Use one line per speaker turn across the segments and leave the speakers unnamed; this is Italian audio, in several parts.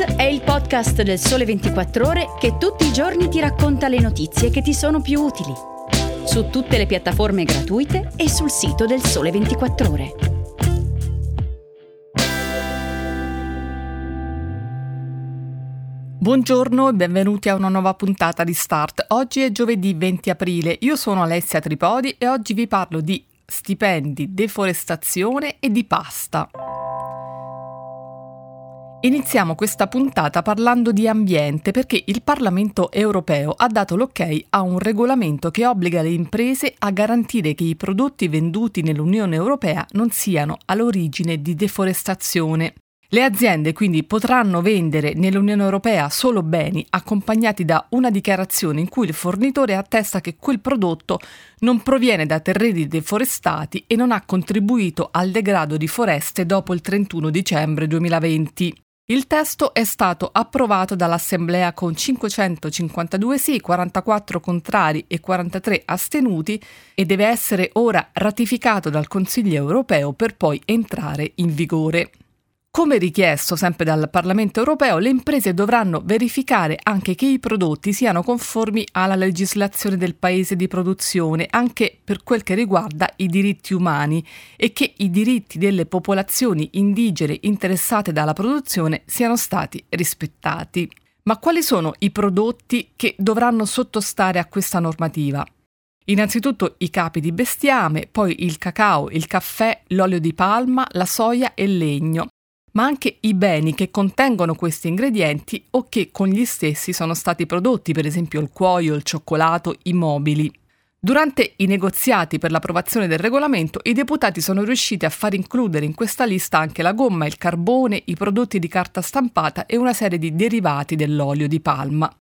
È il podcast del Sole 24 Ore che tutti i giorni ti racconta le notizie che ti sono più utili. Su tutte le piattaforme gratuite e sul sito del Sole 24 Ore.
Buongiorno e benvenuti a una nuova puntata di Start. Oggi è giovedì 20 aprile, io sono Alessia Tripodi e oggi vi parlo di stipendi, deforestazione e di pasta. Iniziamo questa puntata parlando di ambiente perché il Parlamento europeo ha dato l'ok a un regolamento che obbliga le imprese a garantire che i prodotti venduti nell'Unione europea non siano all'origine di deforestazione. Le aziende quindi potranno vendere nell'Unione Europea solo beni accompagnati da una dichiarazione in cui il fornitore attesta che quel prodotto non proviene da terreni deforestati e non ha contribuito al degrado di foreste dopo il 31 dicembre 2020. Il testo è stato approvato dall'Assemblea con 552 sì, 44 contrari e 43 astenuti e deve essere ora ratificato dal Consiglio europeo per poi entrare in vigore. Come richiesto sempre dal Parlamento europeo, le imprese dovranno verificare anche che i prodotti siano conformi alla legislazione del paese di produzione, anche per quel che riguarda i diritti umani, e che i diritti delle popolazioni indigene interessate dalla produzione siano stati rispettati. Ma quali sono i prodotti che dovranno sottostare a questa normativa? Innanzitutto i capi di bestiame, poi il cacao, il caffè, l'olio di palma, la soia e il legno ma anche i beni che contengono questi ingredienti o che con gli stessi sono stati prodotti, per esempio il cuoio, il cioccolato, i mobili. Durante i negoziati per l'approvazione del regolamento, i deputati sono riusciti a far includere in questa lista anche la gomma, il carbone, i prodotti di carta stampata e una serie di derivati dell'olio di palma.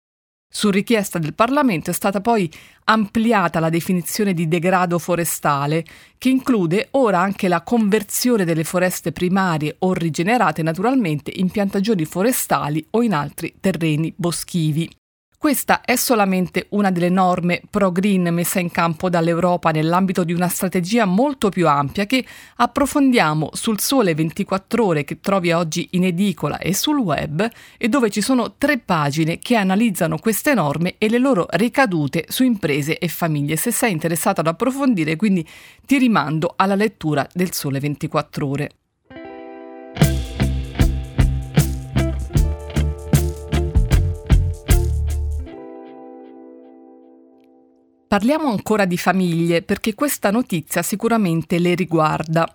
Su richiesta del Parlamento è stata poi ampliata la definizione di degrado forestale, che include ora anche la conversione delle foreste primarie o rigenerate naturalmente in piantagioni forestali o in altri terreni boschivi. Questa è solamente una delle norme pro-green messa in campo dall'Europa nell'ambito di una strategia molto più ampia che approfondiamo sul Sole 24 ore che trovi oggi in edicola e sul web e dove ci sono tre pagine che analizzano queste norme e le loro ricadute su imprese e famiglie. Se sei interessato ad approfondire, quindi ti rimando alla lettura del Sole 24 ore. Parliamo ancora di famiglie perché questa notizia sicuramente le riguarda.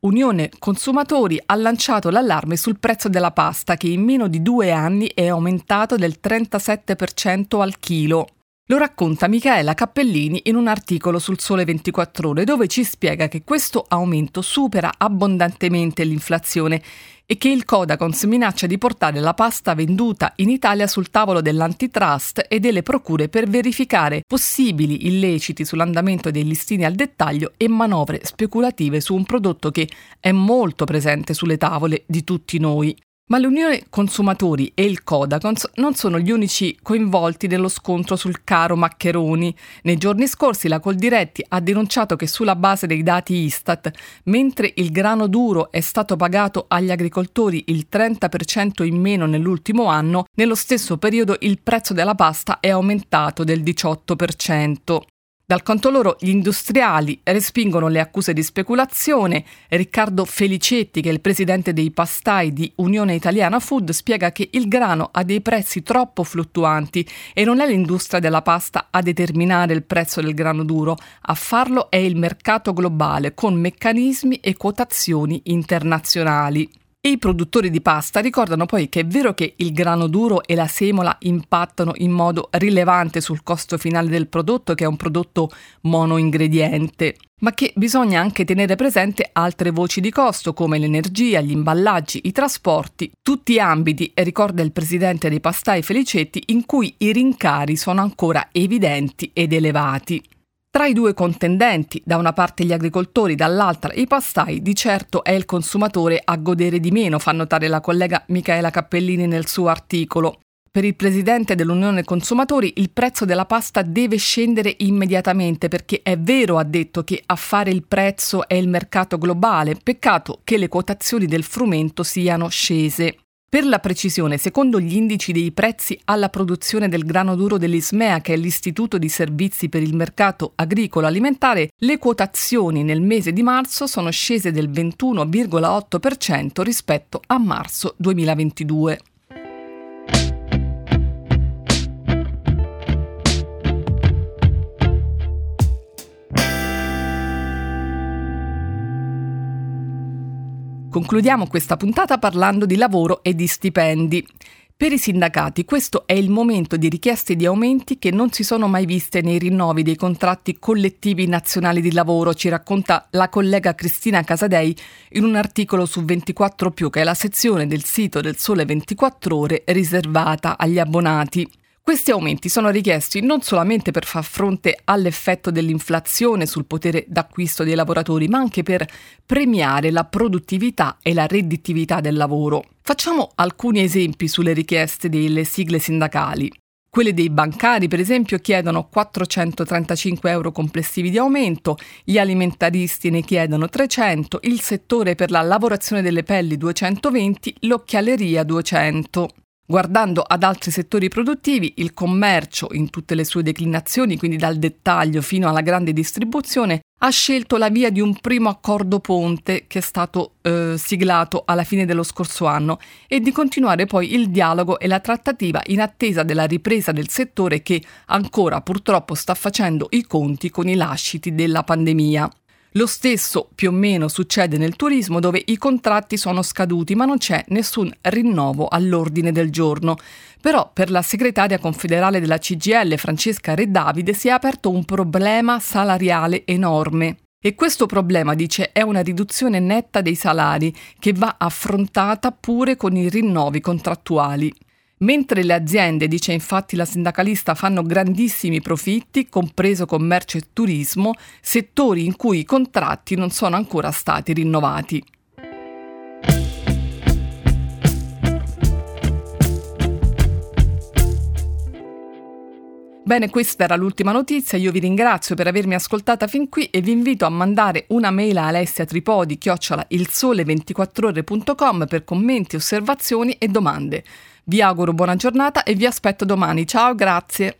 Unione Consumatori ha lanciato l'allarme sul prezzo della pasta che in meno di due anni è aumentato del 37% al chilo. Lo racconta Michaela Cappellini in un articolo sul Sole 24 ore dove ci spiega che questo aumento supera abbondantemente l'inflazione e che il Codacons minaccia di portare la pasta venduta in Italia sul tavolo dell'antitrust e delle procure per verificare possibili illeciti sull'andamento dei listini al dettaglio e manovre speculative su un prodotto che è molto presente sulle tavole di tutti noi. Ma l'Unione Consumatori e il Codacons non sono gli unici coinvolti nello scontro sul caro Maccheroni. Nei giorni scorsi la Coldiretti ha denunciato che sulla base dei dati Istat, mentre il grano duro è stato pagato agli agricoltori il 30% in meno nell'ultimo anno, nello stesso periodo il prezzo della pasta è aumentato del 18%. Dal canto loro gli industriali respingono le accuse di speculazione. Riccardo Felicetti, che è il presidente dei pastai di Unione Italiana Food, spiega che il grano ha dei prezzi troppo fluttuanti e non è l'industria della pasta a determinare il prezzo del grano duro, a farlo è il mercato globale con meccanismi e quotazioni internazionali. E i produttori di pasta ricordano poi che è vero che il grano duro e la semola impattano in modo rilevante sul costo finale del prodotto, che è un prodotto monoingrediente, ma che bisogna anche tenere presente altre voci di costo come l'energia, gli imballaggi, i trasporti, tutti ambiti, ricorda il presidente dei pastai Felicetti, in cui i rincari sono ancora evidenti ed elevati. Tra i due contendenti, da una parte gli agricoltori, dall'altra i pastai, di certo è il consumatore a godere di meno, fa notare la collega Michaela Cappellini nel suo articolo. Per il presidente dell'Unione Consumatori il prezzo della pasta deve scendere immediatamente perché è vero, ha detto, che a fare il prezzo è il mercato globale, peccato che le quotazioni del frumento siano scese. Per la precisione, secondo gli indici dei prezzi alla produzione del grano duro dell'ISMEA, che è l'Istituto di Servizi per il Mercato Agricolo Alimentare, le quotazioni nel mese di marzo sono scese del 21,8% rispetto a marzo 2022. Concludiamo questa puntata parlando di lavoro e di stipendi. Per i sindacati questo è il momento di richieste di aumenti che non si sono mai viste nei rinnovi dei contratti collettivi nazionali di lavoro, ci racconta la collega Cristina Casadei in un articolo su 24 che è la sezione del sito del Sole 24 ore riservata agli abbonati. Questi aumenti sono richiesti non solamente per far fronte all'effetto dell'inflazione sul potere d'acquisto dei lavoratori, ma anche per premiare la produttività e la redditività del lavoro. Facciamo alcuni esempi sulle richieste delle sigle sindacali. Quelle dei bancari, per esempio, chiedono 435 euro complessivi di aumento, gli alimentaristi ne chiedono 300, il settore per la lavorazione delle pelli 220, l'occhialeria 200. Guardando ad altri settori produttivi, il commercio in tutte le sue declinazioni, quindi dal dettaglio fino alla grande distribuzione, ha scelto la via di un primo accordo ponte che è stato eh, siglato alla fine dello scorso anno e di continuare poi il dialogo e la trattativa in attesa della ripresa del settore che ancora purtroppo sta facendo i conti con i lasciti della pandemia. Lo stesso più o meno succede nel turismo dove i contratti sono scaduti ma non c'è nessun rinnovo all'ordine del giorno. Però per la segretaria confederale della CGL Francesca Re Davide si è aperto un problema salariale enorme. E questo problema, dice, è una riduzione netta dei salari che va affrontata pure con i rinnovi contrattuali. Mentre le aziende, dice infatti la sindacalista, fanno grandissimi profitti, compreso commercio e turismo, settori in cui i contratti non sono ancora stati rinnovati. Bene, questa era l'ultima notizia, io vi ringrazio per avermi ascoltata fin qui e vi invito a mandare una mail a Alessia Tripodi, chiocciola ilsole24ore.com per commenti, osservazioni e domande. Vi auguro buona giornata e vi aspetto domani. Ciao, grazie.